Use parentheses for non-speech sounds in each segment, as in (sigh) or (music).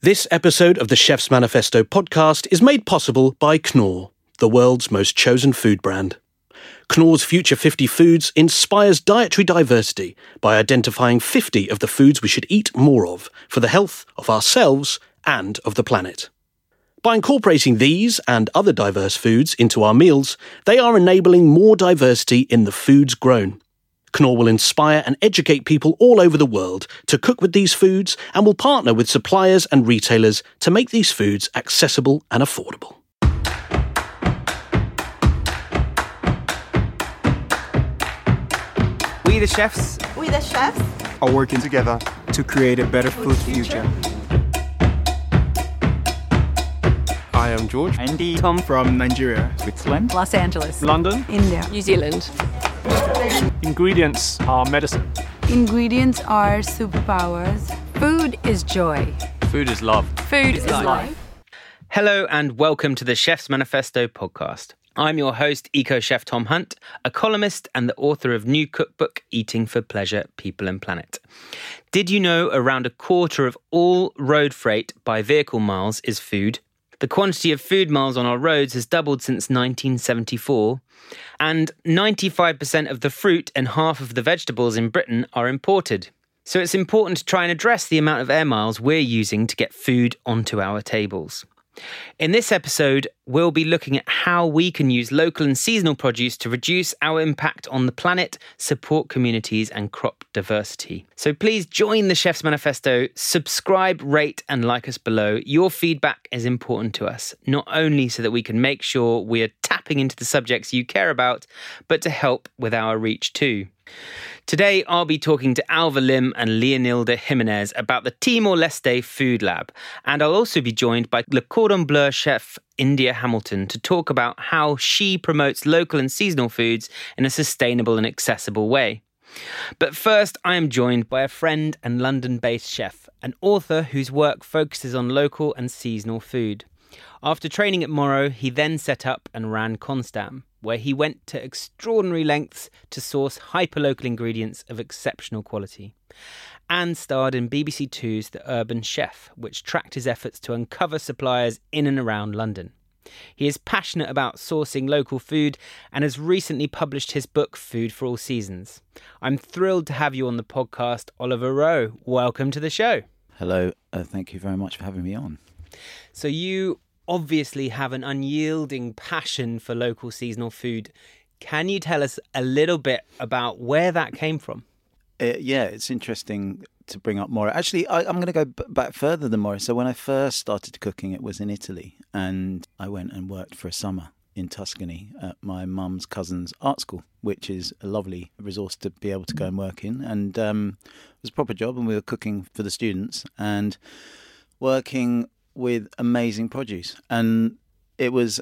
This episode of the Chef's Manifesto podcast is made possible by Knorr, the world's most chosen food brand. Knorr's Future 50 Foods inspires dietary diversity by identifying 50 of the foods we should eat more of for the health of ourselves and of the planet. By incorporating these and other diverse foods into our meals, they are enabling more diversity in the foods grown. Knorr will inspire and educate people all over the world to cook with these foods and will partner with suppliers and retailers to make these foods accessible and affordable. We the chefs We the chefs are working together to create a better food future. I am George. Andy Tom from Nigeria. Switzerland, Los Angeles, London. India. New Zealand. Ingredients are medicine. Ingredients are superpowers. Food is joy. Food is love. Food is life. Hello and welcome to the Chef's Manifesto podcast. I'm your host, Eco Chef Tom Hunt, a columnist and the author of new cookbook Eating for Pleasure, People and Planet. Did you know around a quarter of all road freight by vehicle miles is food? The quantity of food miles on our roads has doubled since 1974, and 95% of the fruit and half of the vegetables in Britain are imported. So it's important to try and address the amount of air miles we're using to get food onto our tables. In this episode, we'll be looking at how we can use local and seasonal produce to reduce our impact on the planet, support communities, and crop diversity. So please join the Chef's Manifesto, subscribe, rate, and like us below. Your feedback is important to us, not only so that we can make sure we are tapping into the subjects you care about, but to help with our reach too. Today, I'll be talking to Alva Lim and Leonilda Ximenes about the Timor Leste Food Lab, and I'll also be joined by Le Cordon Bleu chef India Hamilton to talk about how she promotes local and seasonal foods in a sustainable and accessible way. But first, I am joined by a friend and London based chef, an author whose work focuses on local and seasonal food. After training at Moro, he then set up and ran Konstam, where he went to extraordinary lengths to source hyperlocal ingredients of exceptional quality, and starred in BBC Two's The Urban Chef, which tracked his efforts to uncover suppliers in and around London. He is passionate about sourcing local food and has recently published his book, Food for All Seasons. I'm thrilled to have you on the podcast, Oliver Rowe. Welcome to the show. Hello, uh, thank you very much for having me on. So, you obviously have an unyielding passion for local seasonal food. Can you tell us a little bit about where that came from? Uh, yeah, it's interesting to bring up Morris. Actually, I, I'm going to go b- back further than Morris. So when I first started cooking, it was in Italy, and I went and worked for a summer in Tuscany at my mum's cousin's art school, which is a lovely resource to be able to go and work in. And um, it was a proper job, and we were cooking for the students and working with amazing produce. And it was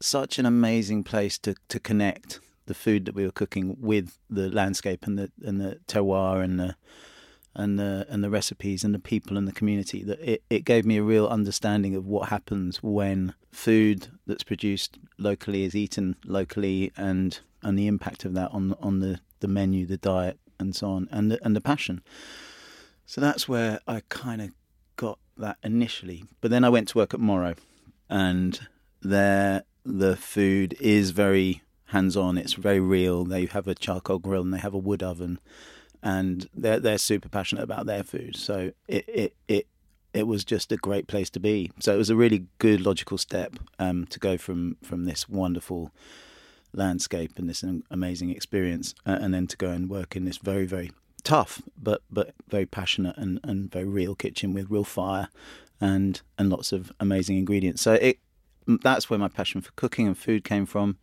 such an amazing place to, to connect the food that we were cooking with the landscape and the and the terroir and the and the and the recipes and the people and the community that it, it gave me a real understanding of what happens when food that's produced locally is eaten locally and and the impact of that on on the, the menu, the diet and so on and the, and the passion. So that's where I kind of got that initially. But then I went to work at Moro and there the food is very hands on. It's very real. They have a charcoal grill and they have a wood oven, and they're they're super passionate about their food. So it it it, it was just a great place to be. So it was a really good logical step um, to go from from this wonderful landscape and this amazing experience, uh, and then to go and work in this very very tough but but very passionate and, and very real kitchen with real fire and and lots of amazing ingredients. So it that's where my passion for cooking and food came from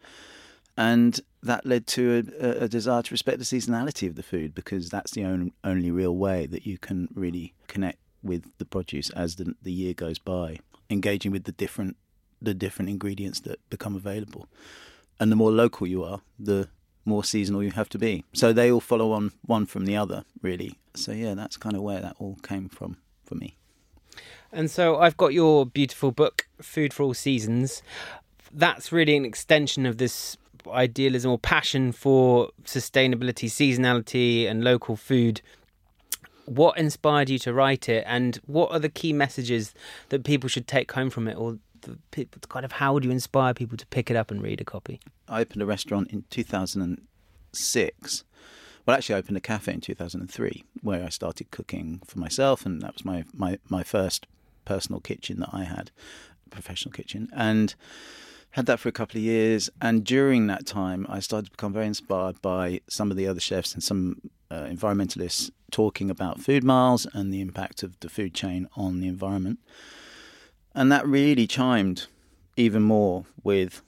and that led to a, a, desire to respect the seasonality of the food because that's the only, only real way that you can really connect with the produce as the, the year goes by, engaging with the different the different ingredients that become available. And the more local you are, the more seasonal you have to be. So they all follow on one from the other, really. So yeah, that's kind of where that all came from for me. And so I've got your beautiful book, Food for All Seasons. That's really an extension of this idealism or passion for sustainability, seasonality, and local food. what inspired you to write it, and what are the key messages that people should take home from it, or people, kind of how would you inspire people to pick it up and read a copy? I opened a restaurant in 2006. Well, actually, I opened a cafe in 2003 where I started cooking for myself, and that was my, my, my first personal kitchen that I had, professional kitchen. And had that for a couple of years. And during that time, I started to become very inspired by some of the other chefs and some uh, environmentalists talking about food miles and the impact of the food chain on the environment. And that really chimed even more with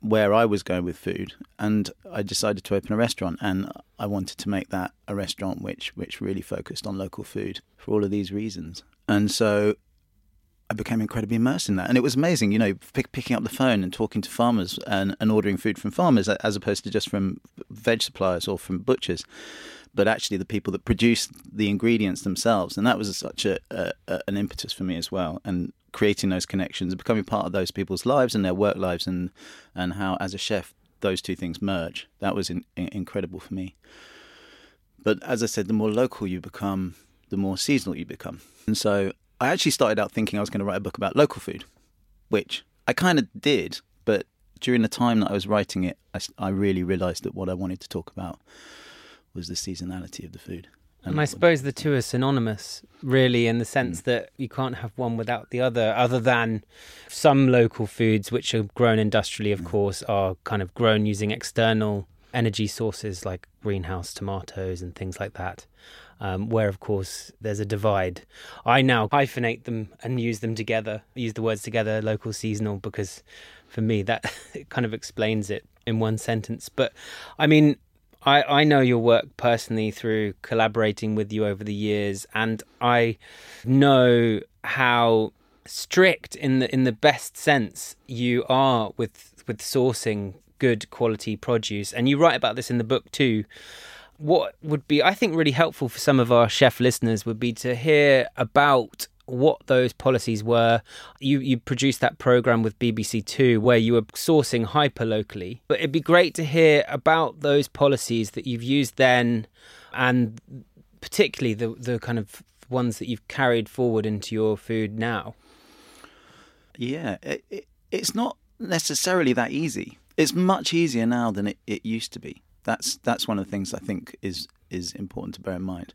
where I was going with food, and I decided to open a restaurant, and I wanted to make that a restaurant which which really focused on local food for all of these reasons. And so I became incredibly immersed in that, and it was amazing. You know, pick, picking up the phone and talking to farmers and, and ordering food from farmers as opposed to just from veg suppliers or from butchers, but actually the people that produce the ingredients themselves. And that was such a, a, an impetus for me as well. And creating those connections, becoming part of those people's lives and their work lives, and and how as a chef those two things merge. That was in, in, incredible for me. But as I said, the more local you become, the more seasonal you become. And so I actually started out thinking I was going to write a book about local food, which I kind of did. But during the time that I was writing it, I, I really realized that what I wanted to talk about was the seasonality of the food. And I suppose the two are synonymous, really, in the sense mm. that you can't have one without the other, other than some local foods, which are grown industrially, of mm. course, are kind of grown using external energy sources like greenhouse tomatoes and things like that. Um, where, of course, there's a divide. I now hyphenate them and use them together, use the words together, local, seasonal, because for me, that (laughs) kind of explains it in one sentence. But I mean, I, I know your work personally through collaborating with you over the years, and I know how strict in the in the best sense you are with with sourcing good quality produce. And you write about this in the book too. What would be i think really helpful for some of our chef listeners would be to hear about what those policies were. You you produced that program with BBC Two where you were sourcing hyper locally. But it'd be great to hear about those policies that you've used then, and particularly the the kind of ones that you've carried forward into your food now. Yeah, it, it, it's not necessarily that easy. It's much easier now than it, it used to be. That's that's one of the things I think is is important to bear in mind.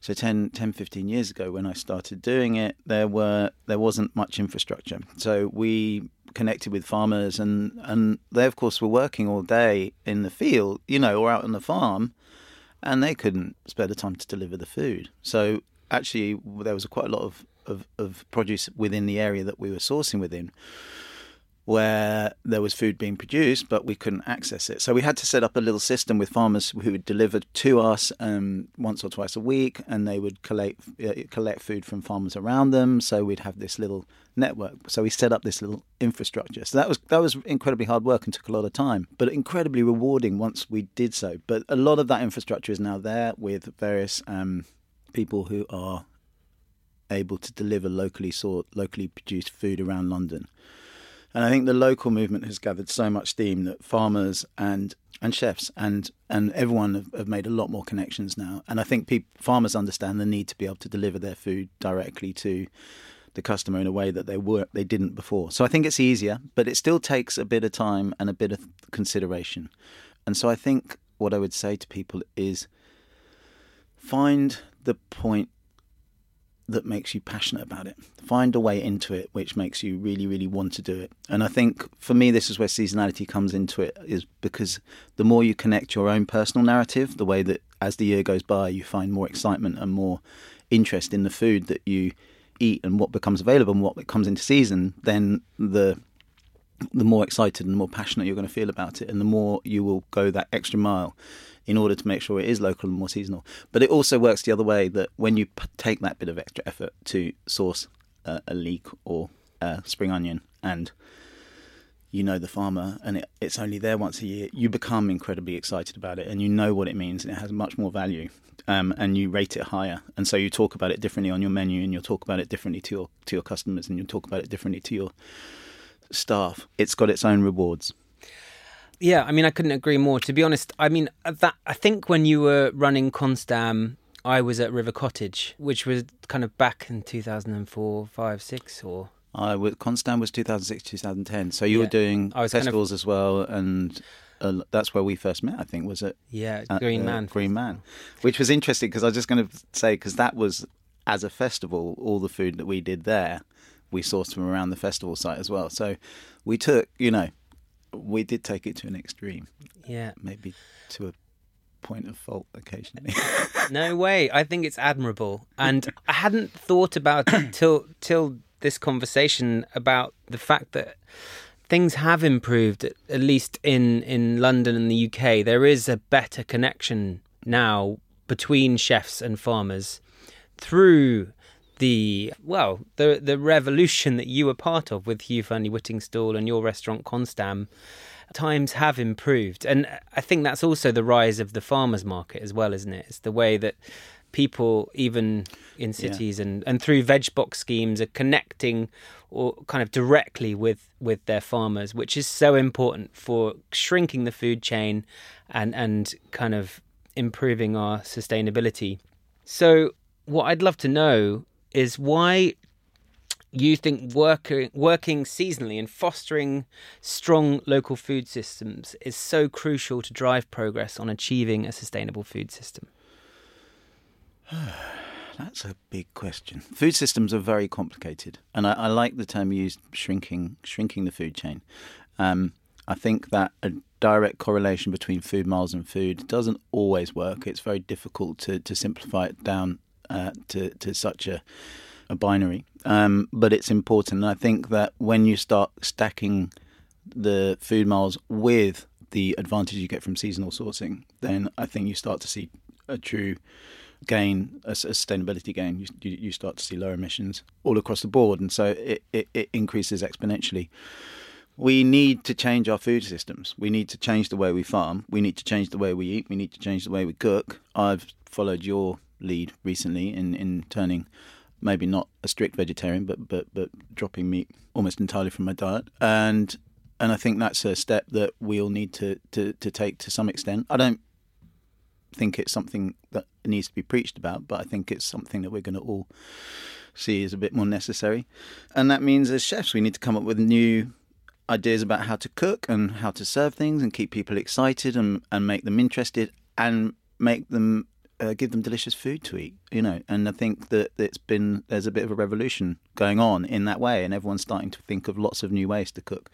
So 10, 10, 15 years ago, when I started doing it, there were there wasn't much infrastructure. So we connected with farmers, and and they of course were working all day in the field, you know, or out on the farm, and they couldn't spare the time to deliver the food. So actually, there was quite a lot of, of, of produce within the area that we were sourcing within where there was food being produced, but we couldn't access it. So we had to set up a little system with farmers who would deliver to us um, once or twice a week, and they would collect uh, collect food from farmers around them. So we'd have this little network. So we set up this little infrastructure. So that was that was incredibly hard work and took a lot of time, but incredibly rewarding once we did so. But a lot of that infrastructure is now there with various um, people who are able to deliver locally sought, locally produced food around London. And I think the local movement has gathered so much steam that farmers and and chefs and and everyone have, have made a lot more connections now. And I think people, farmers understand the need to be able to deliver their food directly to the customer in a way that they were they didn't before. So I think it's easier, but it still takes a bit of time and a bit of consideration. And so I think what I would say to people is find the point that makes you passionate about it. Find a way into it which makes you really, really want to do it. And I think for me, this is where seasonality comes into it, is because the more you connect your own personal narrative, the way that as the year goes by, you find more excitement and more interest in the food that you eat and what becomes available and what comes into season, then the the more excited and more passionate you're going to feel about it, and the more you will go that extra mile in order to make sure it is local and more seasonal. But it also works the other way that when you p- take that bit of extra effort to source uh, a leek or a spring onion and you know the farmer and it, it's only there once a year, you become incredibly excited about it and you know what it means and it has much more value. Um, and you rate it higher, and so you talk about it differently on your menu, and you'll talk about it differently to your to your customers, and you'll talk about it differently to your staff. It's got its own rewards. Yeah, I mean, I couldn't agree more. To be honest, I mean uh, that I think when you were running Konstam, I was at River Cottage, which was kind of back in 2004, 5, 6 or I was, Konstam was 2006, 2010. So you Yeah. were doing I was kind of- festivals as well, and uh, that's where we first met. I think was at, yeah, at, Green uh, Man. Green Man, which was interesting because I was just going to say because that was as a festival, all the food that we did there, we sourced from around the festival site as well. So we took, you know, we did take it to an extreme, Yeah. maybe to a point of fault occasionally. (laughs) No way. I think it's admirable. (laughs) And I hadn't thought about it (coughs) till till this conversation about the fact that things have improved at, at least in in London and the UK. There is a better connection now between chefs and farmers through the well the the revolution that you were part of with Hugh Fearnley-Whittingstall and your restaurant Konstam times have improved. And i think that's also the rise of the farmers market as well isn't it? It's the way that people even in cities and, and through veg box schemes are connecting or kind of directly with with their farmers which is so important for shrinking the food chain and and kind of improving our sustainability. So what i'd love to know is why you think working working seasonally and fostering strong local food systems is so crucial to drive progress on achieving a sustainable food system? (sighs) That's a big question. Food systems are very complicated, and I, I like the term used, shrinking, shrinking the food chain. Um, I think that a direct correlation between food miles and food doesn't always work. It's very difficult to, to simplify it down uh, to to such a a binary, um, but it's important. I think that when you start stacking the food miles with the advantage you get from seasonal sourcing, then I think you start to see a true gain, a, sustainability gain. You, you, you start to see lower emissions all across the board, and so it, it, it increases exponentially. We need to change our food systems. We need to change the way we farm. We need to change the way we eat. We need to change the way we cook. I've followed your lead recently in, in turning maybe not a strict vegetarian, but but but dropping meat almost entirely from my diet, and and I think that's a step that we all need to to, to take to some extent. I don't think it's something that needs to be preached about, but I think it's something that we're going to all see is a bit more necessary, and that means as chefs we need to come up with new ideas about how to cook and how to serve things and keep people excited and and make them interested and make them uh, give them delicious food to eat, you know. And I think that it's been there's a bit of a revolution going on in that way, and everyone's starting to think of lots of new ways to cook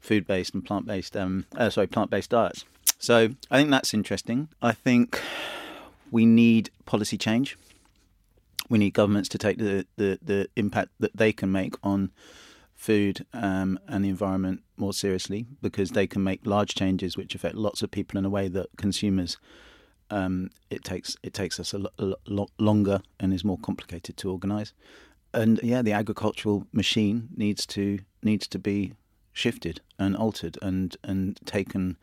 food based and plant based, um, uh, sorry, plant based diets. So I think that's interesting. I think we need policy change. We need governments to take the, the, the impact that they can make on food um, and the environment more seriously because they can make large changes which affect lots of people in a way that consumers um, it takes it takes us a lo- a lot longer and is more complicated to organise. And yeah, the agricultural machine needs to needs to be shifted and altered and and taken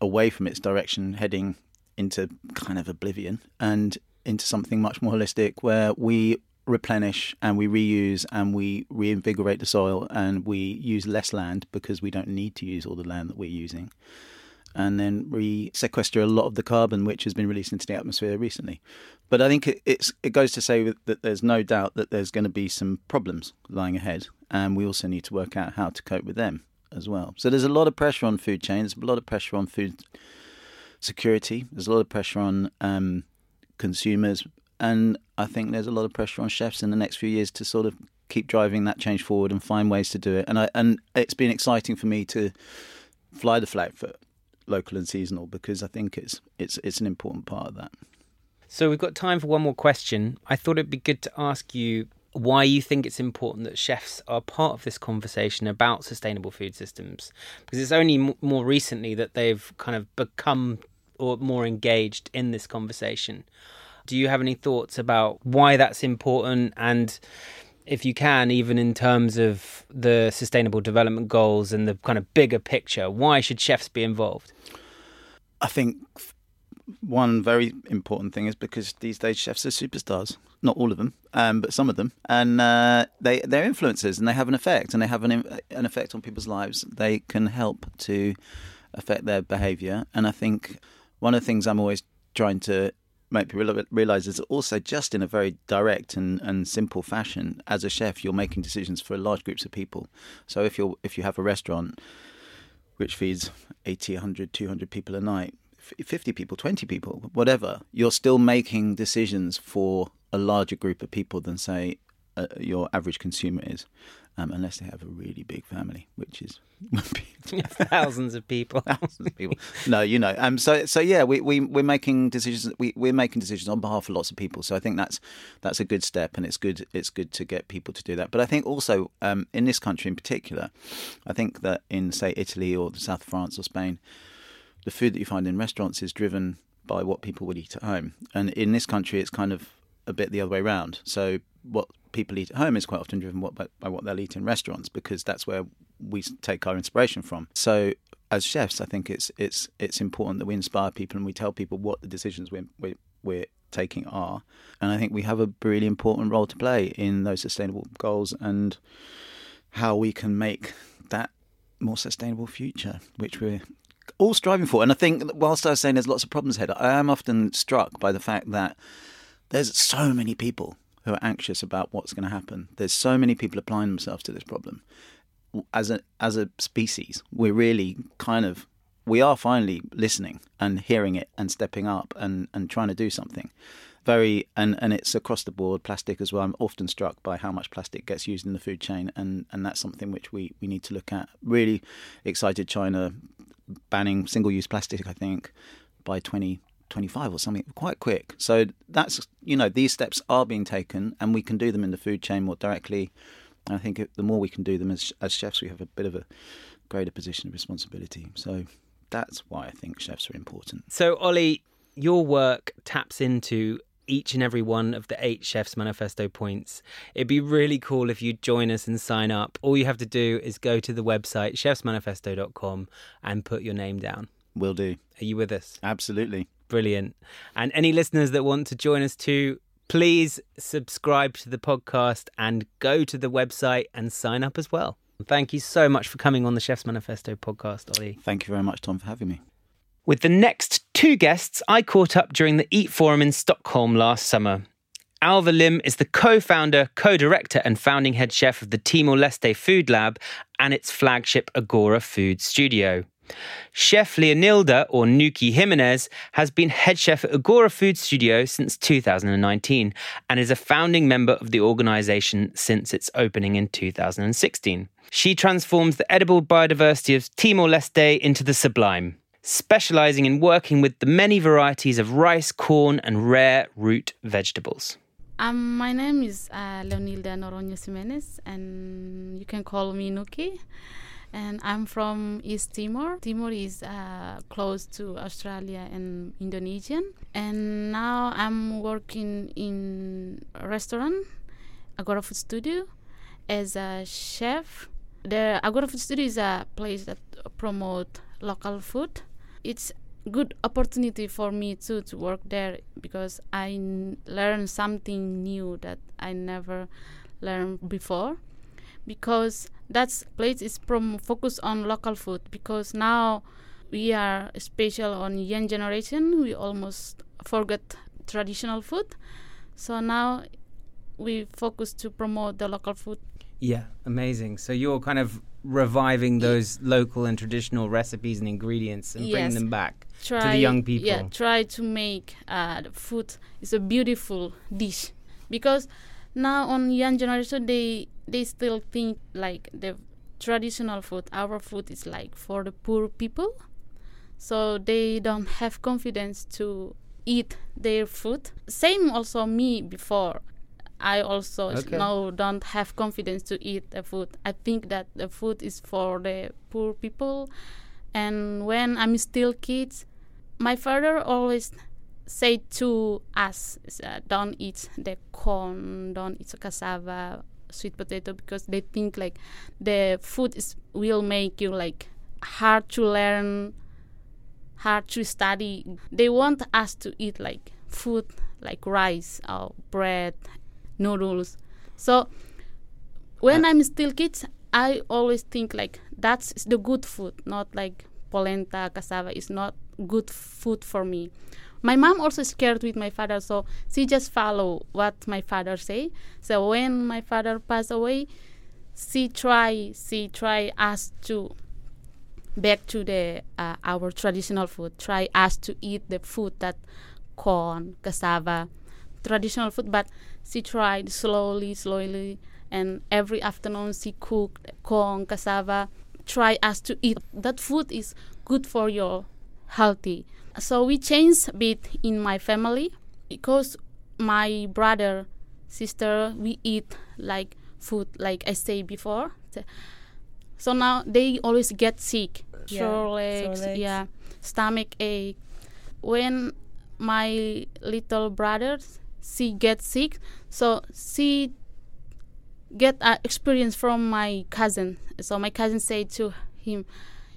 away from its direction, heading into kind of oblivion and into something much more holistic, where we replenish and we reuse and we reinvigorate the soil and we use less land because we don't need to use all the land that we're using and then re sequester a lot of the carbon which has been released into the atmosphere recently. But I think it, it's it goes to say that there's no doubt that there's going to be some problems lying ahead, and we also need to work out how to cope with them as well. So there's a lot of pressure on food chains, a lot of pressure on food security. There's a lot of pressure on um, consumers, and I think there's a lot of pressure on chefs in the next few years to sort of keep driving that change forward and find ways to do it. And I and it's been exciting for me to fly the flag for local and seasonal because I think it's it's it's an important part of that. So we've got time for one more question. I thought it'd be good to ask you why you think it's important that chefs are part of this conversation about sustainable food systems because it's only m- more recently that they've kind of become or more engaged in this conversation. Do you have any thoughts about why that's important and if you can even in terms of the sustainable development goals and the kind of bigger picture, why should chefs be involved? I think one very important thing is because these days chefs are superstars. Not all of them, um, but some of them, and uh, they they're influencers and they have an effect and they have an an effect on people's lives. They can help to affect their behaviour, and I think one of the things I'm always trying to make people real- realize is also just in a very direct and, and simple fashion, as a chef, you're making decisions for large groups of people. So if you're if you have a restaurant which feeds 80, 100, 200 people a night, 50 people, 20 people, whatever, you're still making decisions for a larger group of people than, say, uh, your average consumer is, um, unless they have a really big family, which is (laughs) (laughs) Thousands of people. (laughs) thousands of people. No, you know. Um. So so yeah, we we we're making decisions. We we're making decisions on behalf of lots of people. So I think that's that's a good step, and it's good it's good to get people to do that. But I think also um, in this country in particular, I think that in say Italy or the south of France or Spain, the food that you find in restaurants is driven by what people would eat at home, and in this country, it's kind of a bit the other way around. So what people eat at home is quite often driven by, by what they'll eat in restaurants because that's where we take our inspiration from. So as chefs, I think it's it's it's important that we inspire people and we tell people what the decisions we're we're, we're taking are, and I think we have a really important role to play in those sustainable goals and how we can make that more sustainable future, which we're all striving for. And I think, whilst I was saying there's lots of problems ahead, I am often struck by the fact that there's so many people who are anxious about what's going to happen. There's so many people applying themselves to this problem. As a as a species, we're really kind of we are finally listening and hearing it and stepping up and, and trying to do something. Very and, and it's across the board, plastic as well. I'm often struck by how much plastic gets used in the food chain and, and that's something which we, we need to look at. Really excited China banning single use plastic, I think, by twenty twenty five or something quite quick. So that's you know, these steps are being taken and we can do them in the food chain more directly. And I think the more we can do them as as chefs we have a bit of a greater position of responsibility. So that's why I think chefs are important. So, Ollie, your work taps into each and every one of the eight Chefs Manifesto points. It'd be really cool if you'd join us and sign up. All you have to do is go to the website, chefsmanifesto.com, and put your name down. Will do. Are you with us? Absolutely. Brilliant. And any listeners that want to join us too, please subscribe to the podcast and go to the website and sign up as well. Thank you so much for coming on the Chefs Manifesto podcast, Ollie. Thank you very much, Tom, for having me. With the next two guests, I caught up during the Eat Forum in Stockholm last summer. Alva Lim is the co founder, co director, and founding head chef of the Timor Leste Food Lab and its flagship Agora Food Studio. Chef Leonilda, or Nuqy Ximenes, has been head chef at Agora Food Studio since 2019 and is a founding member of the organization since its opening in 2016. She transforms the edible biodiversity of Timor Leste into the sublime, specializing in working with the many varieties of rice, corn, and rare root vegetables. Um, my name is uh, Leonilda Noronha Ximenes, and you can call me Nuqy. And I'm from East Timor. Timor is uh, close to Australia and Indonesia. And now I'm working in a restaurant, Agora Food Studio, as a chef. The Agora Food Studio is a place that promote local food. It's good opportunity for me too to work there because I n- learn something new that I never learned before. Because that place is prom- focused on local food. Because now we are special on young generation. We almost forget traditional food. So now we focus to promote the local food Yeah, amazing. So you're kind of reviving those local and traditional recipes and ingredients and bringing them back try to the young people. Yeah, try to make uh, the food it's a beautiful dish because now on young generation they they still think like the traditional food our food is like for the poor people. So they don't have confidence to eat their food. Same also me before. I also Okay. now don't have confidence to eat the food. I think that the food is for the poor people. And when i'm still kids my father always say to us uh, don't eat the corn don't eat cassava sweet potato because they think like the food is will make you like hard to learn hard to study. They want us to eat like food like rice or bread noodles. So when i'm still kids i always think like that's the good food not like polenta cassava is not good food for me my mom also scared with my father, so she just follow what my father say. So when my father passed away, she try she try us to back to the uh, our traditional food. Try us to eat the food that corn, cassava, traditional food. But she tried slowly, slowly, and every afternoon she cooked corn, cassava. Try us to eat that food is good for your healthy. So we changed a bit in my family because my brother, sister, we eat like food like I say before. So now they always get sick, Yeah, sore legs, sore legs. yeah, stomach ache. When my little brother she gets sick, so she get uh, experience from my cousin. So my cousin said to him,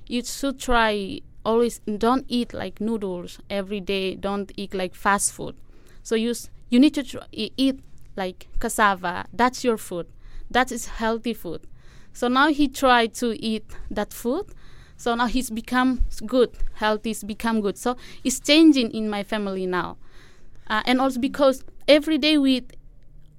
"You should try always don't eat like noodles every day. Don't eat like fast food. So you you need to tr- eat like cassava. That's your food. That is healthy food. So now he tried to eat that food. So now he's become good. Health is become good. So it's changing in my family now, uh, and also because every day we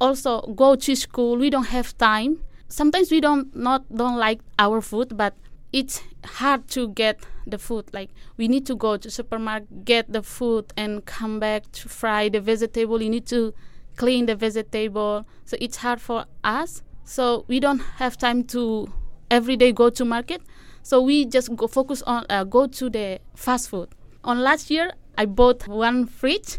also go to school. We don't have time. Sometimes we don't not don't like our food, but it's hard to get the food. Like we need to go to supermarket, get the food, and come back to fry the vegetable. You need to clean the vegetable, so it's hard for us. So we don't have time to every day go to market. So we just go focus on uh, go to the fast food. On last year, I bought one fridge.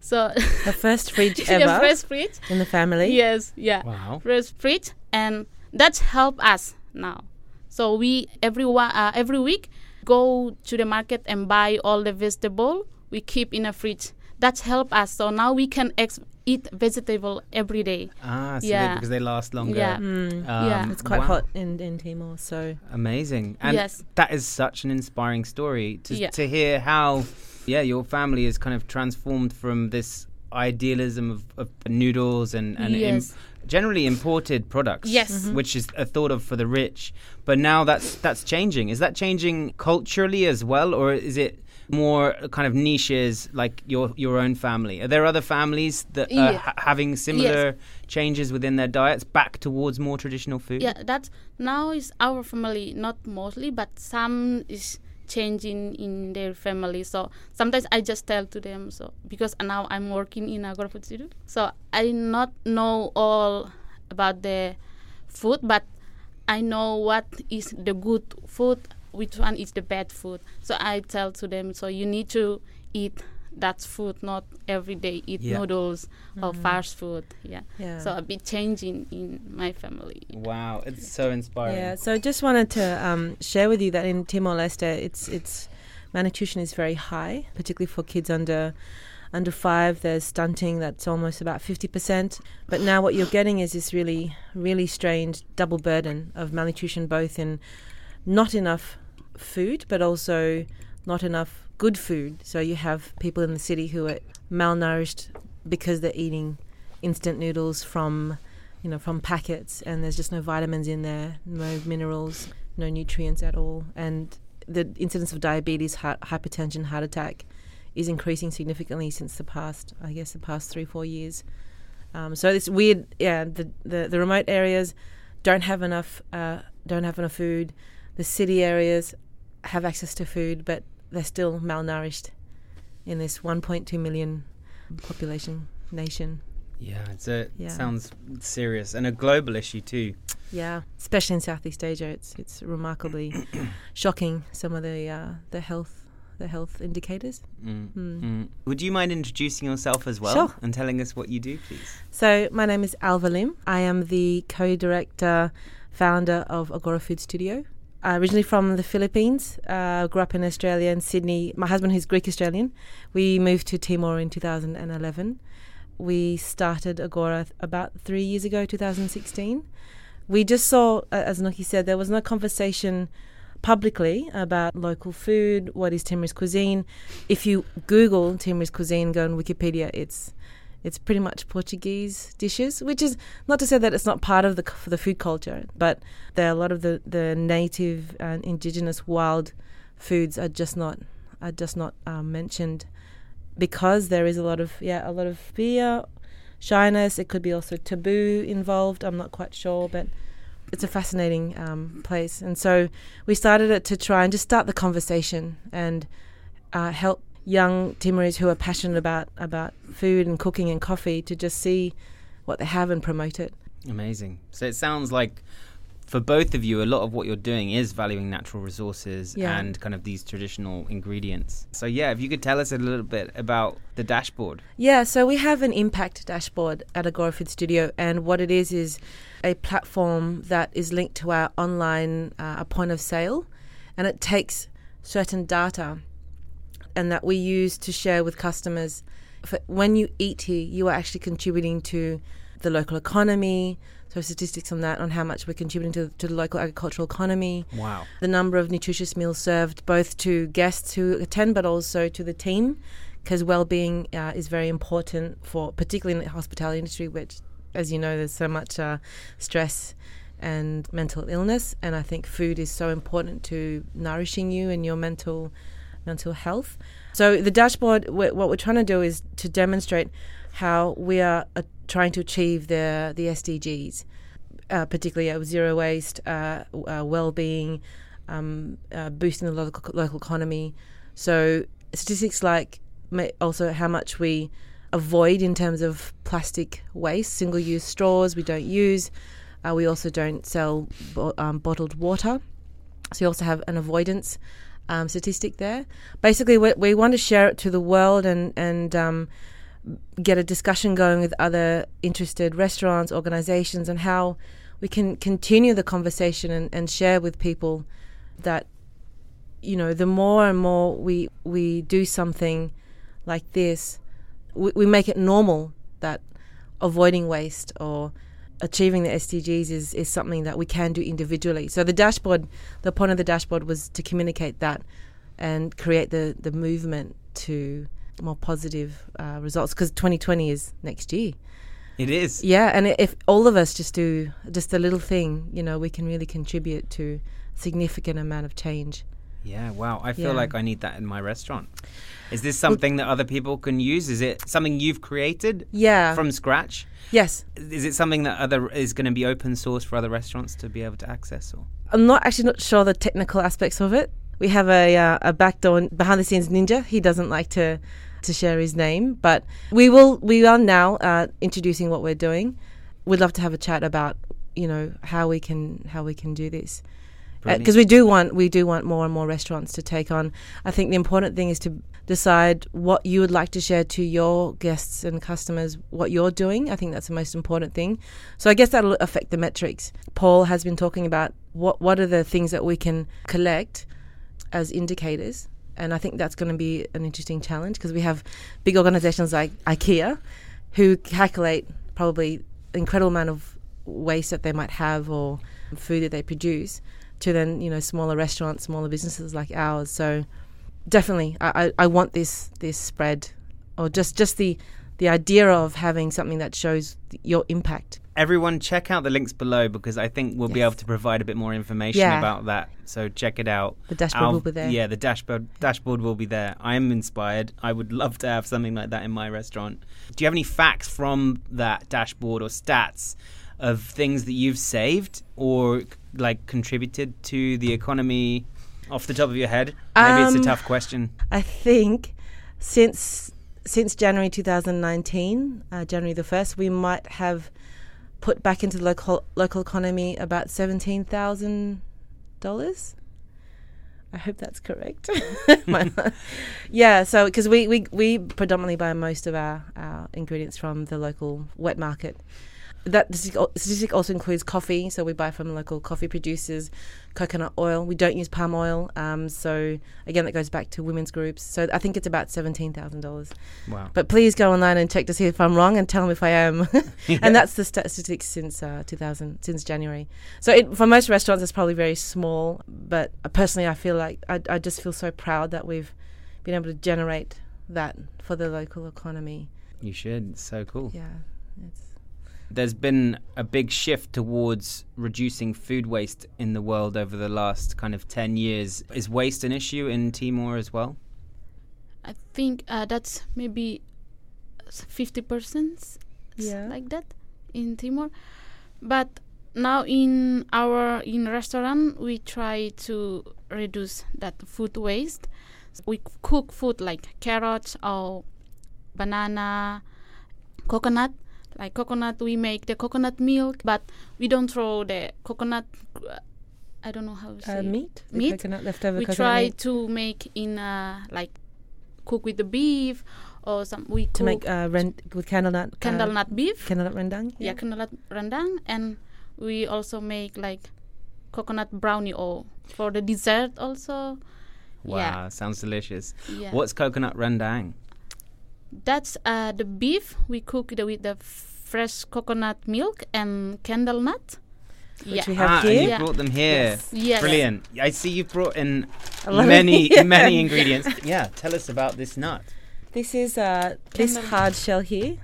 So The first fridge (laughs) ever the ever first fridge. in the family. Yes, yeah. Wow. Fresh fridge, and that help us now. So we every uh, every week go to the market and buy all the vegetable we keep in a fridge. That's help us. So now we can ex- eat vegetable every day. Ah, so Yeah. they, because they last longer. Yeah. Mm. Yeah. Um, It's quite wow. hot in, in Timor, so Amazing. And Yes. that is such an inspiring story to, Yeah. to hear how, yeah, your family is kind of transformed from this idealism of, of noodles and, and im- generally imported products. Yes. Mhm. Which is a thought of for the rich. But now that's that's changing. Is that changing culturally as well, or is it more kind of niches like your your own family? Are there other families that are Yeah. ha- having similar changes within their diets back towards more traditional food? Yeah, that's now is our family, not mostly, but some is changing in their family. So sometimes I just tell to them. So because now I'm working in Agora Food so I not know all about the food, but I know what is the good food, which one is the bad food. So I tell to them. So you need to eat that food, not every day eat Yeah. noodles or fast food. Yeah. yeah. So a bit changing in my family. Wow, it's so inspiring. Yeah, so I just wanted to um, share with you that in Timor Leste, it's it's malnutrition is very high, particularly for kids under under five. There's stunting that's almost about fifty percent. But now what you're getting is this really really strange double burden of malnutrition, both in not enough food, but also not enough good food. So you have people in the city who are malnourished because they're eating instant noodles from you know, from packets, and there's just no vitamins in there, no minerals, no nutrients at all, and the incidence of diabetes, heart, hypertension, heart attack is increasing significantly since the past, I guess, the past three, four years. Um, so it's weird, yeah. The, the the remote areas don't have enough, uh, don't have enough food. The city areas have access to food, but they're still malnourished in this 1.2 million population nation. Yeah, it's a Yeah. sounds serious and a global issue too. Yeah, especially in Southeast Asia, it's it's remarkably (coughs) shocking. Some of the uh, the health the health indicators. Mm. Mm. Mm. Would you mind introducing yourself as well Sure. and telling us what you do, please? So my name is Alva Lim. I am the co-director, founder of Agora Food Studio. Uh, originally from the Philippines, uh, grew up in Australia and Sydney. My husband, who's Greek Australian, we moved to Timor in 2011. We started Agora th- about three years ago, 2016. We just saw, uh, as Nuqy said, there was no conversation publicly about local food, what is Timorese cuisine. If you Google Timorese cuisine, go on Wikipedia, it's it's pretty much Portuguese dishes, which is not to say that it's not part of the the food culture, but there are a lot of the, the native and indigenous wild foods are just not are just not um, mentioned because there is a lot of yeah a lot of fear, shyness. It could be also taboo involved. I'm not quite sure, but it's a fascinating um, place. And so we started it to try and just start the conversation and uh, help young Timorese who are passionate about about food and cooking and coffee to just see what they have and promote it. Amazing. So it sounds like for both of you, a lot of what you're doing is valuing natural resources Yeah. and kind of these traditional ingredients. So yeah, if you could tell us a little bit about the dashboard. Yeah, so we have an impact dashboard at Agora Food Studio, and what it is is a platform that is linked to our online uh, a point of sale, and it takes certain data, and that we use to share with customers. When you eat here, you are actually contributing to the local economy. So statistics on that, on how much we're contributing to, to the local agricultural economy Wow. the number of nutritious meals served both to guests who attend but also to the team because well-being uh, is very important for particularly in the hospitality industry which as you know there's so much uh, stress and mental illness and i think food is so important to nourishing you and your mental mental health so the dashboard wh- what we're trying to do is to demonstrate how we are uh, trying to achieve the the sdgs uh, particularly uh, zero waste, uh, uh, well-being, um, uh, boosting the local local economy. So statistics like also how much we avoid in terms of plastic waste, single-use straws we don't use. We also don't sell bo- um, bottled water. So you also have an avoidance um, statistic there. Basically, we, we want to share it to the world and and um, get a discussion going with other interested restaurants, organizations, and how we can continue the conversation and, and share with people that, you know, the more and more we, we do something like this, we, we make it normal that avoiding waste or achieving the SDGs is, is something that we can do individually. So the dashboard, the point of the dashboard was to communicate that and create the, the movement to more positive uh, results because 2020 is next year. It is. Yeah, and if all of us just do just a little thing, you know, we can really contribute to significant amount of change. Yeah, wow. I feel Yeah. like I need that in my restaurant. Is this something that other people can use? Is it something you've created Yeah. from scratch? yes. Is it something that other is going to be open source for other restaurants to be able to access or? I'm not actually not sure the technical aspects of it. We have a uh, a backdoor behind the scenes ninja. He doesn't like to to share his name, but we will. We are now uh, introducing what we're doing. We'd love to have a chat about you know how we can how we can do this Uh, because we do want we do want more and more restaurants to take on. I think the important thing is to decide what you would like to share to your guests and customers, what you're doing. I think that's the most important thing. So I guess that'll affect the metrics. Paul has been talking about what what are the things that we can collect as indicators. And I think that's going to be an interesting challenge because we have big organizations like IKEA who calculate probably incredible amount of waste that they might have or food that they produce to then you know smaller restaurants, smaller businesses like ours. So definitely, I, I, I want this this spread, or just just the the idea of having something that shows your impact. Everyone, check out the links below because I think we'll be able to provide a bit more information Yeah. about that. So check it out. The dashboard will be there. Yeah, the dashboard dashboard will be there. I am inspired. I would love to have something like that in my restaurant. Do you have any facts from that dashboard or stats of things that you've saved or like contributed to the economy off the top of your head? Maybe it's Um, a tough question. I think since since January 2019, uh, January the first, we might have put back into the local local economy about seventeen thousand dollars. I hope that's correct. (laughs) (laughs) Yeah, so because we, we we predominantly buy most of our, our ingredients from the local wet market. That statistic also includes coffee, so we buy from local coffee producers, coconut oil. We don't use palm oil, um, so again that goes back to women's groups. So I think it's about seventeen thousand dollars. Wow. But please go online and check to see if I'm wrong and tell me if I am. (laughs) and that's the statistics since uh, 2000, since January. So it, for most restaurants, it's probably very small. But personally, I feel like I, I just feel so proud that we've been able to generate that for the local economy. You should. It's so cool. Yeah, it's there's been a big shift towards reducing food waste in the world over the last kind of 10 years. Is waste an issue in Timor as well? I think uh, that's maybe fifty percent Yeah. like that in Timor. But now in our in restaurant we try to reduce that food waste. We cook food like carrots or banana, coconut. Like coconut, we make the coconut milk, but we don't throw the coconut. uh, I don't know how to say Uh, it. meat, The Meat? coconut leftover We coconut try meat to make in uh, like cook with the beef or some. We to cook make uh, rend- with candle nut. candle uh, nut beef. Candle nut rendang. Yeah, candlenut rendang, and we also make like coconut brownie or for the dessert also. Wow, Yeah, sounds delicious. yeah. What's coconut rendang? That's uh, the beef we cook the, with the fresh coconut milk and candle nut. Which yeah, we have ah, here. and you Yeah. brought them here. Yes. yes. Brilliant. I see you've brought in A lot of- many, (laughs) many ingredients. Yeah, tell us about this nut. This is uh, this hard shell here.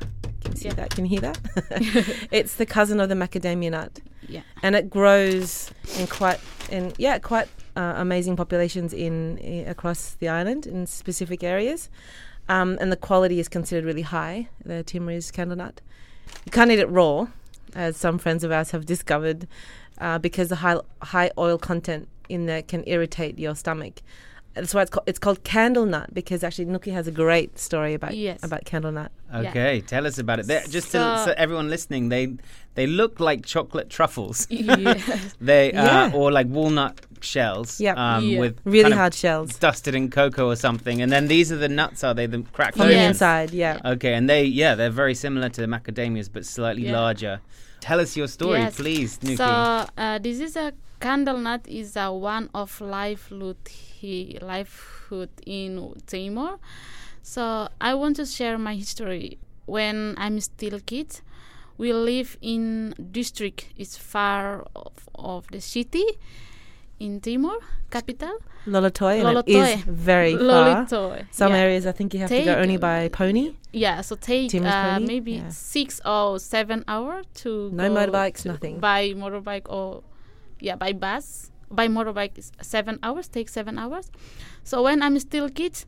Can you see Yeah. that? Can you hear that? (laughs) (laughs) it's the cousin of the macadamia nut, Yeah, and it grows in quite in yeah quite uh, amazing populations in, i across the island in specific areas, um, and the quality is considered really high. The Timorese candle nut. You can't eat it raw, as some friends of ours have discovered, uh, because the high high oil content in there can irritate your stomach. That's why it's called, it's called candle nut because actually Nuqy has a great story about Yes. about candle nut. Yeah. Okay, tell us about it. They're, just to, So- so everyone listening, they they look like chocolate truffles. (laughs) yes. (laughs) They uh, Yeah. or like walnut shells. Yep. Um, Yeah. with Really hard shells dusted in cocoa or something, and then these are the nuts. Are they the cracked from the Yes. inside. Yeah. Okay, and they yeah they're very similar to the macadamias but slightly Yeah. larger. Tell us your story, Yes. please, Nuqy. So uh, this is a candle nut is a one of livelihood he livelihood in Timor. So I want to share my history. When I'm still kid, we live in district. It's far of, of the city in Timor capital. Lolotoe, and it is very far. Lolotoe. Some yeah. areas I think you have to go only by pony. Yeah, so take uh, maybe Yeah. six or seven hours to No motorbikes, to nothing. By motorbike or yeah, by bus. By motorbike seven hours. Take seven hours. So when I'm still kid,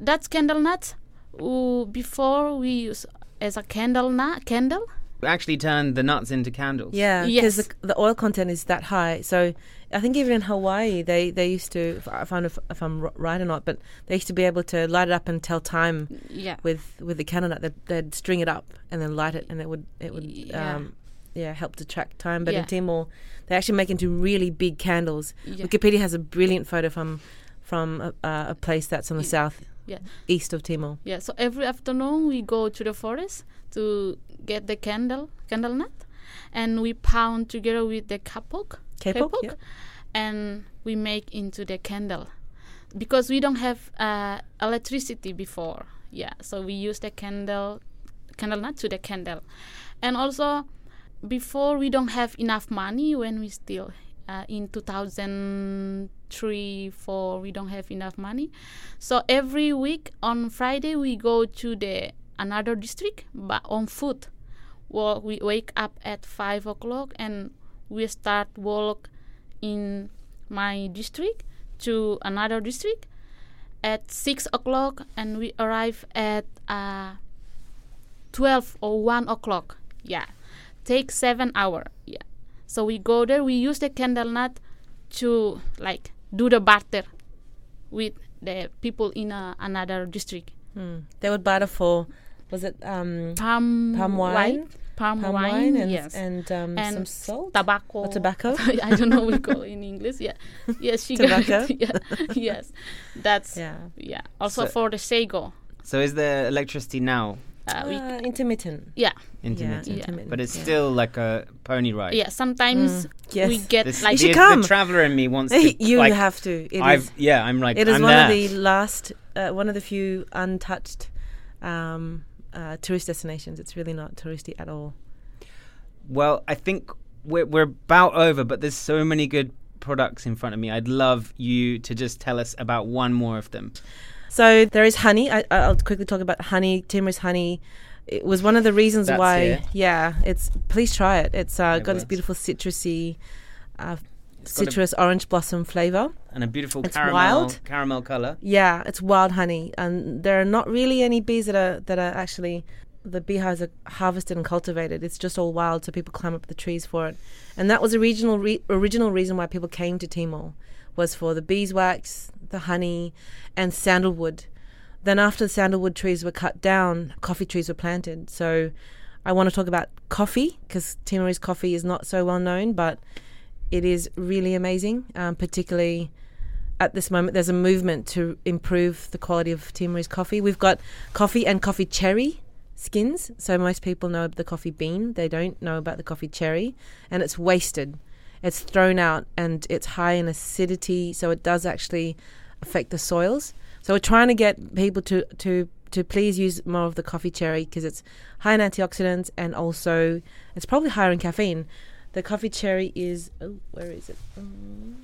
that's candle nut. Uh, before we use as a candle nut candle. We actually turned the nuts into candles. Yeah, because Yes. the, the oil content is that high. So I think even in Hawaii, they, they used to, if I don't know if, if I'm right or not, but they used to be able to light it up and tell time Yeah. with, with the candle nut. They'd, they'd string it up and then light it, and it would it would Yeah. um, yeah help to track time. But Yeah. in Timor, they actually make into really big candles. Yeah. Wikipedia has a brilliant photo from from a, uh, a place that's on the Yeah. south Yeah. east of Timor. Yeah, so every afternoon we go to the forest to get the candle, candle nut, and we pound together with the kapok, Kapok, yeah. and we make into the candle. Because we don't have uh, electricity before, yeah, so we use the candle, candle nut to the candle, and also before we don't have enough money when we still uh, in 2003 4 we don't have enough money so every week on friday we go to the another district but on foot. Well, we wake up at 5 o'clock and we start walk in my district to another district. At 6 o'clock and we arrive at uh, 12 or 1 o'clock. Yeah take 7 hour. Yeah so we go there we use the candle nut to like do the barter with the people in uh, another district. Hmm. They would barter for was it um, palm palm wine, palm, palm wine, wine, and yes and, um, And some salt. tobacco Or tobacco? (laughs) I don't know what we call it in English yeah yes she Tobacco? got (laughs) yeah yes that's yeah, Yeah, also So- for the sago So is the electricity now? uh, we uh, intermittent. yeah Intermittent. Yeah, Yeah. intermittent. But it's yeah. still like a pony ride. yeah sometimes yes. we get This, like the, should the traveler in me wants to. (laughs) you like, have to. It I've is- yeah. I'm like. It is I'm one there. of the last, uh, one of the few untouched um, uh, tourist destinations. It's really not touristy at all. Well, I think we're we're about over, but there's so many good products in front of me. I'd love you to just tell us about one more of them. So there is honey. I, I'll quickly talk about honey. Timor's honey. It was one of the reasons That's why. Yeah, it's. Please try it. It's uh, got this beautiful citrusy. Uh, citrus orange blossom flavor. And a beautiful It's caramel wild. caramel color. Yeah, it's wild honey, and there are not really any bees that are that are actually the beehives are harvested and cultivated. It's just all wild, so people climb up the trees for it. And that was a regional re- original reason why people came to Timor was for the beeswax, the honey, and sandalwood. Then after the sandalwood trees were cut down, coffee trees were planted. So I want to talk about coffee because Timorese coffee is not so well known, but it is really amazing, um, particularly at this moment there's a movement to improve the quality of Timorese coffee. We've got coffee and coffee cherry skins. So most people know the coffee bean, they don't know about the coffee cherry, and it's wasted. It's thrown out and it's high in acidity, so it does actually affect the soils. So we're trying to get people to to to please use more of the coffee cherry because it's high in antioxidants and also it's probably higher in caffeine. The coffee cherry is oh, where is it? Um,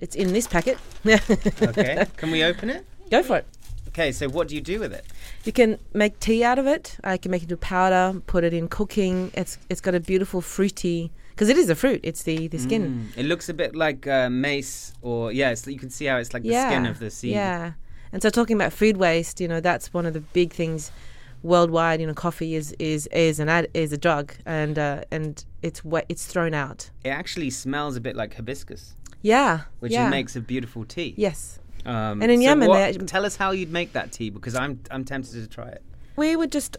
it's, in this packet. Okay, (laughs) can we open it? Go for it. Okay, so what do you do with it? You can make tea out of it. I can make it into powder, put it in cooking. It's it's got a beautiful fruity because it is a fruit. It's the the skin. Mm, It looks a bit like uh, mace, or yeah, you can see how it's like the skin of the seed. Yeah. And so talking about food waste, you know, that's one of the big things worldwide. You know, coffee is is is an ad, is a drug, and uh, and it's it's thrown out. It actually smells a bit like hibiscus, Yeah. which yeah. makes a beautiful tea. Yes. Um, And in so Yemen, what- actually- tell us how you'd make that tea because I'm I'm tempted to try it. We would just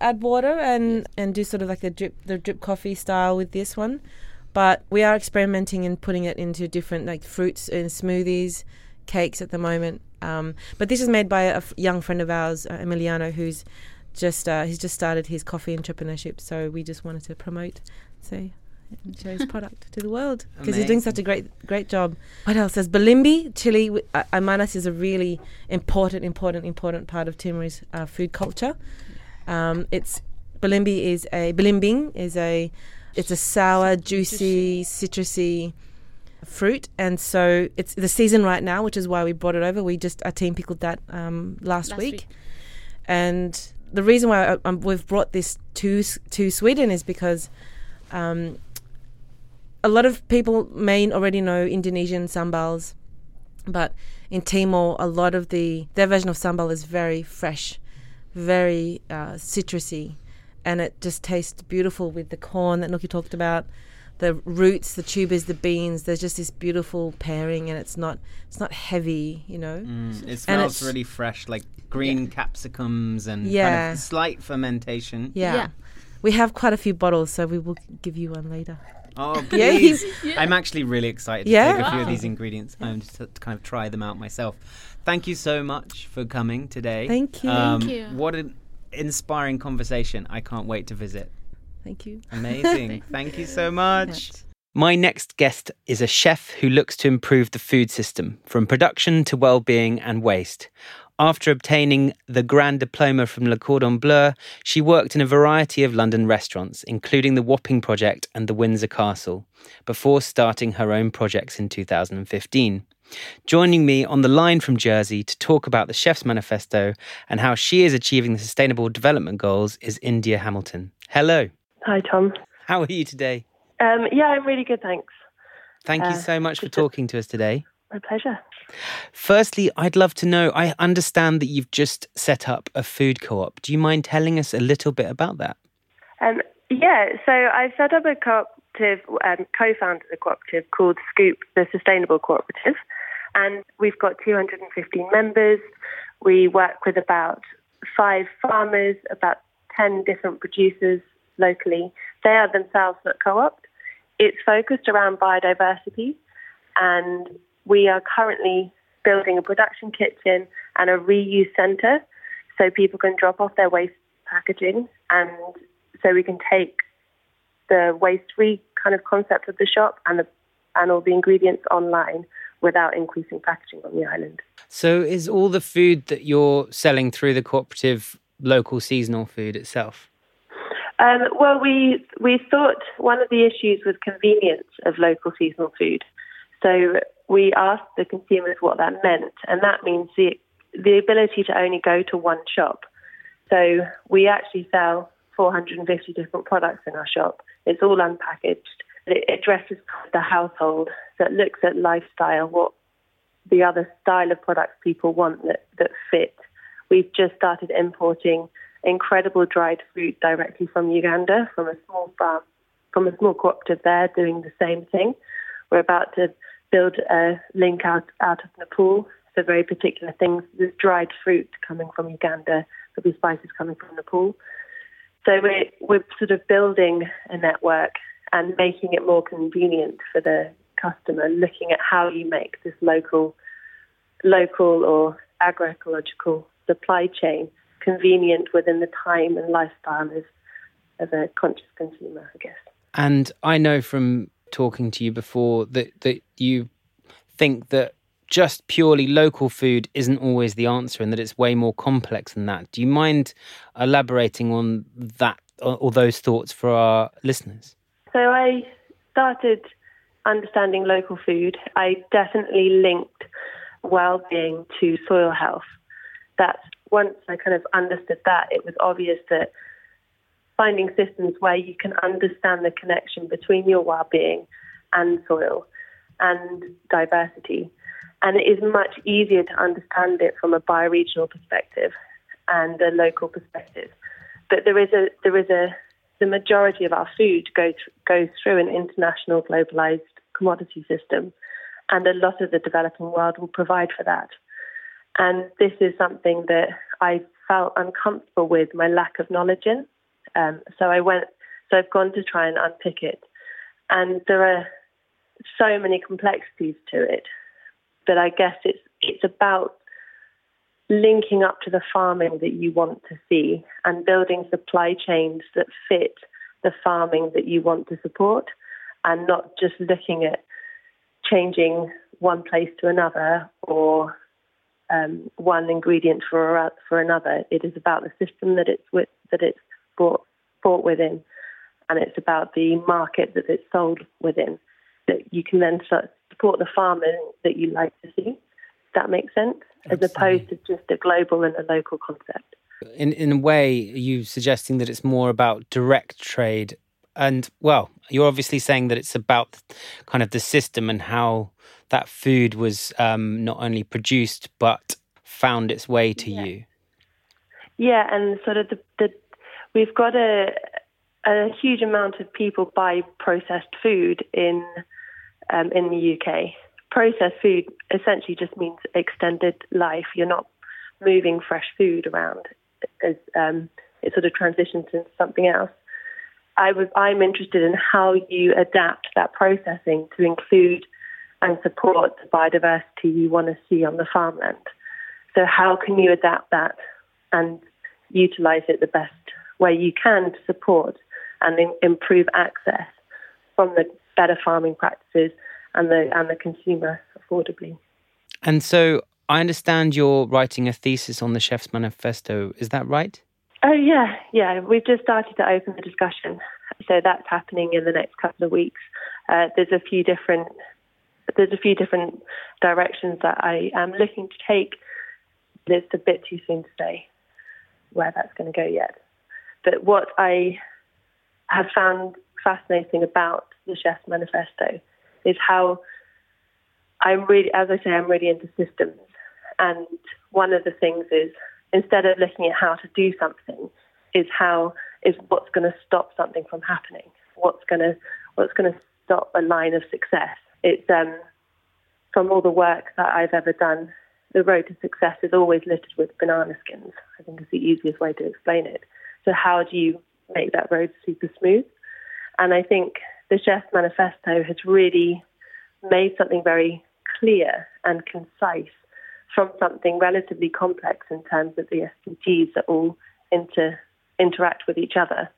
add water and and do sort of like the drip the drip coffee style with this one, but we are experimenting and putting it into different like fruits and smoothies, cakes at the moment. Um, but this is made by a f- young friend of ours, uh, Emiliano, who's just uh, he's just started his coffee entrepreneurship. So we just wanted to promote, so and show his product to the world because he's doing such a great great job. What else? There's Balimbi chili. uh, Amanas is a really important, important, important part of Timorese uh, food culture. Um, it's Balimbi is a Balimbing is a it's a sour, juicy, citrusy fruit, and so it's the season right now, which is why we brought it over. We just our team pickled that um, last, Last week. week. and the reason why uh, um, we've brought this to to Sweden is because um, a lot of people may already know Indonesian sambals, but in Timor, a lot of the their version of sambal is very fresh, very uh, citrusy, and it just tastes beautiful with the corn that Nuqy talked about, the roots, the tubers, the beans. There's just this beautiful pairing, and it's not it's not heavy, you know. Mm, it And smells it's- really fresh, like green capsicums and kind Yeah. of slight fermentation. Yeah. Yeah. We have quite a few bottles, so we will give you one later. Oh, (laughs) Yeah, please. he's- I'm actually really excited to Yeah? take a few of these ingredients and just to kind of try them out myself. Thank you so much for coming today. Thank you. Um, Thank you. What an inspiring conversation. I can't wait to visit. Thank you. Amazing. (laughs) Thank you so much. My next guest is a chef who looks to improve the food system from production to well-being and waste. After obtaining the Grand Diploma from Le Cordon Bleu, she worked in a variety of London restaurants, including the Wapping Project and the Windsor Castle, before starting her own projects in 2015. Joining me on the line from Jersey to talk about the Chef's Manifesto and how she is achieving the Sustainable Development Goals is India Hamilton. Hello. Hi, Tom. How are you today? Um, yeah, I'm really good, thanks. Thank you Uh, so much for talking to us today. My pleasure. Firstly, I'd love to know I understand that you've just set up a food co op. Do you mind telling us a little bit about that? Um, yeah, so I've set up a cooperative, um, co-founded a cooperative called Scoop, the Sustainable Cooperative, and we've got 215 members. We work with about five farmers, about 10 different producers locally. They are themselves not co op. It's focused around biodiversity, and we are currently building a production kitchen and a reuse centre so people can drop off their waste packaging and so we can take the waste free kind of concept of the shop and the and all the ingredients online without increasing packaging on the island. So, is all the food that you're selling through the cooperative local seasonal food itself? Um, well, we we thought one of the issues was convenience of local seasonal food, so we asked the consumers what that meant, and that means the the ability to only go to one shop. So we actually sell 450 different products in our shop. It's all unpackaged, It addresses the household, so it looks at lifestyle, what the other style of products people want that, that fit. We've just started importing incredible dried fruit directly from Uganda, from a small farm, from a small cooperative there doing the same thing. We're about to build a link out, out of Nepal for very particular things. There's dried fruit coming from Uganda, there'll be spices coming from Nepal. So we're, we're sort of building a network and making it more convenient for the customer, looking at how you make this local, local or agroecological supply chain convenient within the time and lifestyle of, of a conscious consumer, I guess. And I know from talking to you before that, that you think that just purely local food isn't always the answer and that it's way more complex than that. Do you mind elaborating on that or those thoughts for our listeners? So I started understanding local food. I definitely linked well-being to soil health. That once I kind of understood that, it was obvious that finding systems where you can understand the connection between your well-being and soil and diversity and it is much easier to understand it from a bioregional perspective and a local perspective. But there is a there is a the majority of our food goes goes through an international globalized commodity system, and a lot of the developing world will provide for that. And this is something that I felt uncomfortable with my lack of knowledge in. Um, so I went, so I've gone to try and unpick it, and there are so many complexities to it but I guess it's it's about linking up to the farming that you want to see and building supply chains that fit the farming that you want to support and not just looking at changing one place to another or um, one ingredient for for another. It is about the system that it's with, that it's bought bought within, and it's about the market that it's sold within. That you can then support the farmers that you like to see. That makes sense? Absolutely. As opposed to just a global and a local concept. In in a way, are you suggesting that it's more about direct trade? And well, you're obviously saying that it's about kind of the system and how that food was um, not only produced but found its way to yeah. you. Yeah, and sort of the, the we've got a a huge amount of people buy processed food in um, in the UK. Processed food essentially just means extended life. You're not moving fresh food around as um, it sort of transitions into something else. I was, I'm interested in how you adapt that processing to include and support the biodiversity you want to see on the farmland. So, how can you adapt that and utilize it the best way you can to support and in, improve access from the better farming practices and the and the consumer affordably. And so I understand you're writing a thesis on the Chef's Manifesto. Is that right? Oh yeah, yeah. We've just started to open the discussion, so that's happening in the next couple of weeks. Uh, there's a few different there's a few different directions that I am looking to take. It's a bit too soon to say where that's going to go yet. But what I have found fascinating about the Chef's Manifesto is how I'm really, as I say, I'm really into systems. And one of the things is instead of looking at how to do something, is how is what's going to stop something from happening. What's going to what's going to stop a line of success. It's um, from all the work that I've ever done. The road to success is always littered with banana skins. I think is the easiest way to explain it. So how do you make that road super smooth? And I think the Chef's Manifesto has really made something very clear and concise from something relatively complex in terms of the SDGs that all inter, interact with each other.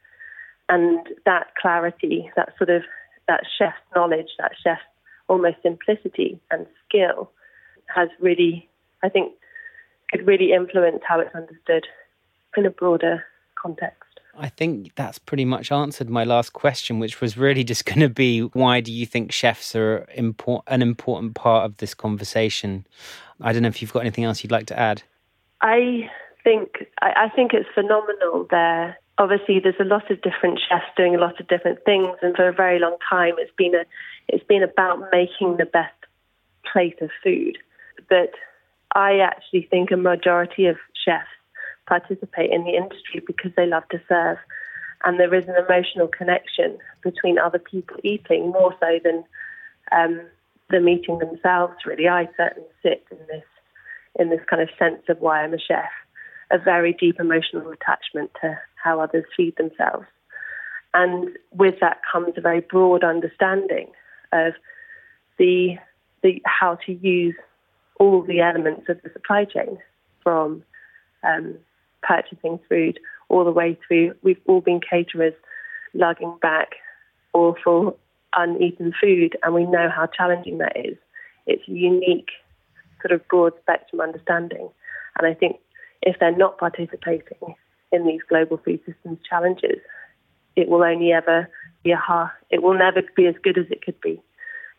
And that clarity, that sort of that chef's knowledge, that chef's almost simplicity and skill has really, I think, could really influence how it's understood in a broader context. I think that's pretty much answered my last question, which was really just (laughs) going to be why do you think chefs are import- an important part of this conversation? I don't know if you've got anything else you'd like to add. I think I, I think it's phenomenal there. obviously there's a lot of different chefs doing a lot of different things, and for a very long time it's been a it's been about making the best plate of food. But I actually think a majority of chefs participate in the industry because they love to serve, and there is an emotional connection between other people eating more so than um, them eating themselves. Really, I certainly sit in this in this kind of sense of why I'm a chef, a very deep emotional attachment to how others feed themselves. And with that comes a very broad understanding of the, the how to use all the elements of the supply chain from um, purchasing food all the way through. We've all been caterers lugging back awful uneaten food, and we know how challenging that is. It's a unique, sort of broad spectrum understanding. And I think if they're not participating in these global food systems challenges, it will only ever be a half, it will never be as good as it could be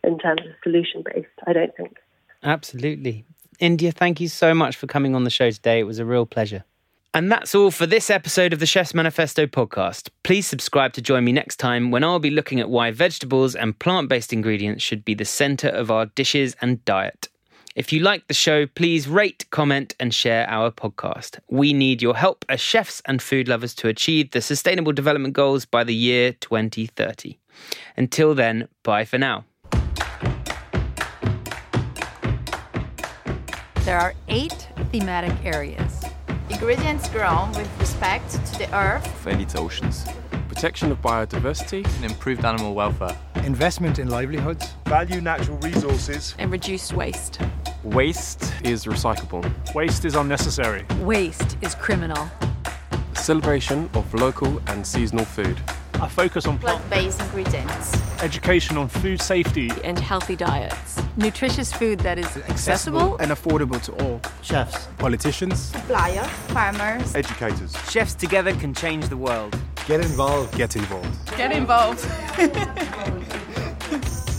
in terms of solution based, I don't think. Absolutely. India, thank you so much for coming on the show today. It was a real pleasure. And that's all for this episode of the Chef's Manifesto podcast. Please subscribe to join me next time when I'll be looking at why vegetables and plant based ingredients should be the centre of our dishes and diet. If you like the show, please rate, comment, and share our podcast. We need your help as chefs and food lovers to achieve the Sustainable Development Goals by the year 2030. Until then, bye for now. There are eight thematic areas. Ingredients grown with respect to the earth, Friendly to oceans. Protection of biodiversity and improved animal welfare. Investment in livelihoods. Value natural resources. and reduce waste. Waste is recyclable. Waste is unnecessary. Waste is criminal. Celebration of local and seasonal food. A focus on plant Plant-based ingredients education on food safety. and healthy diets. Nutritious food that is accessible. and affordable to all. Chefs. Politicians. Suppliers, farmers, Educators. Chefs together can change the world. Get involved. Get involved. get involved. (laughs)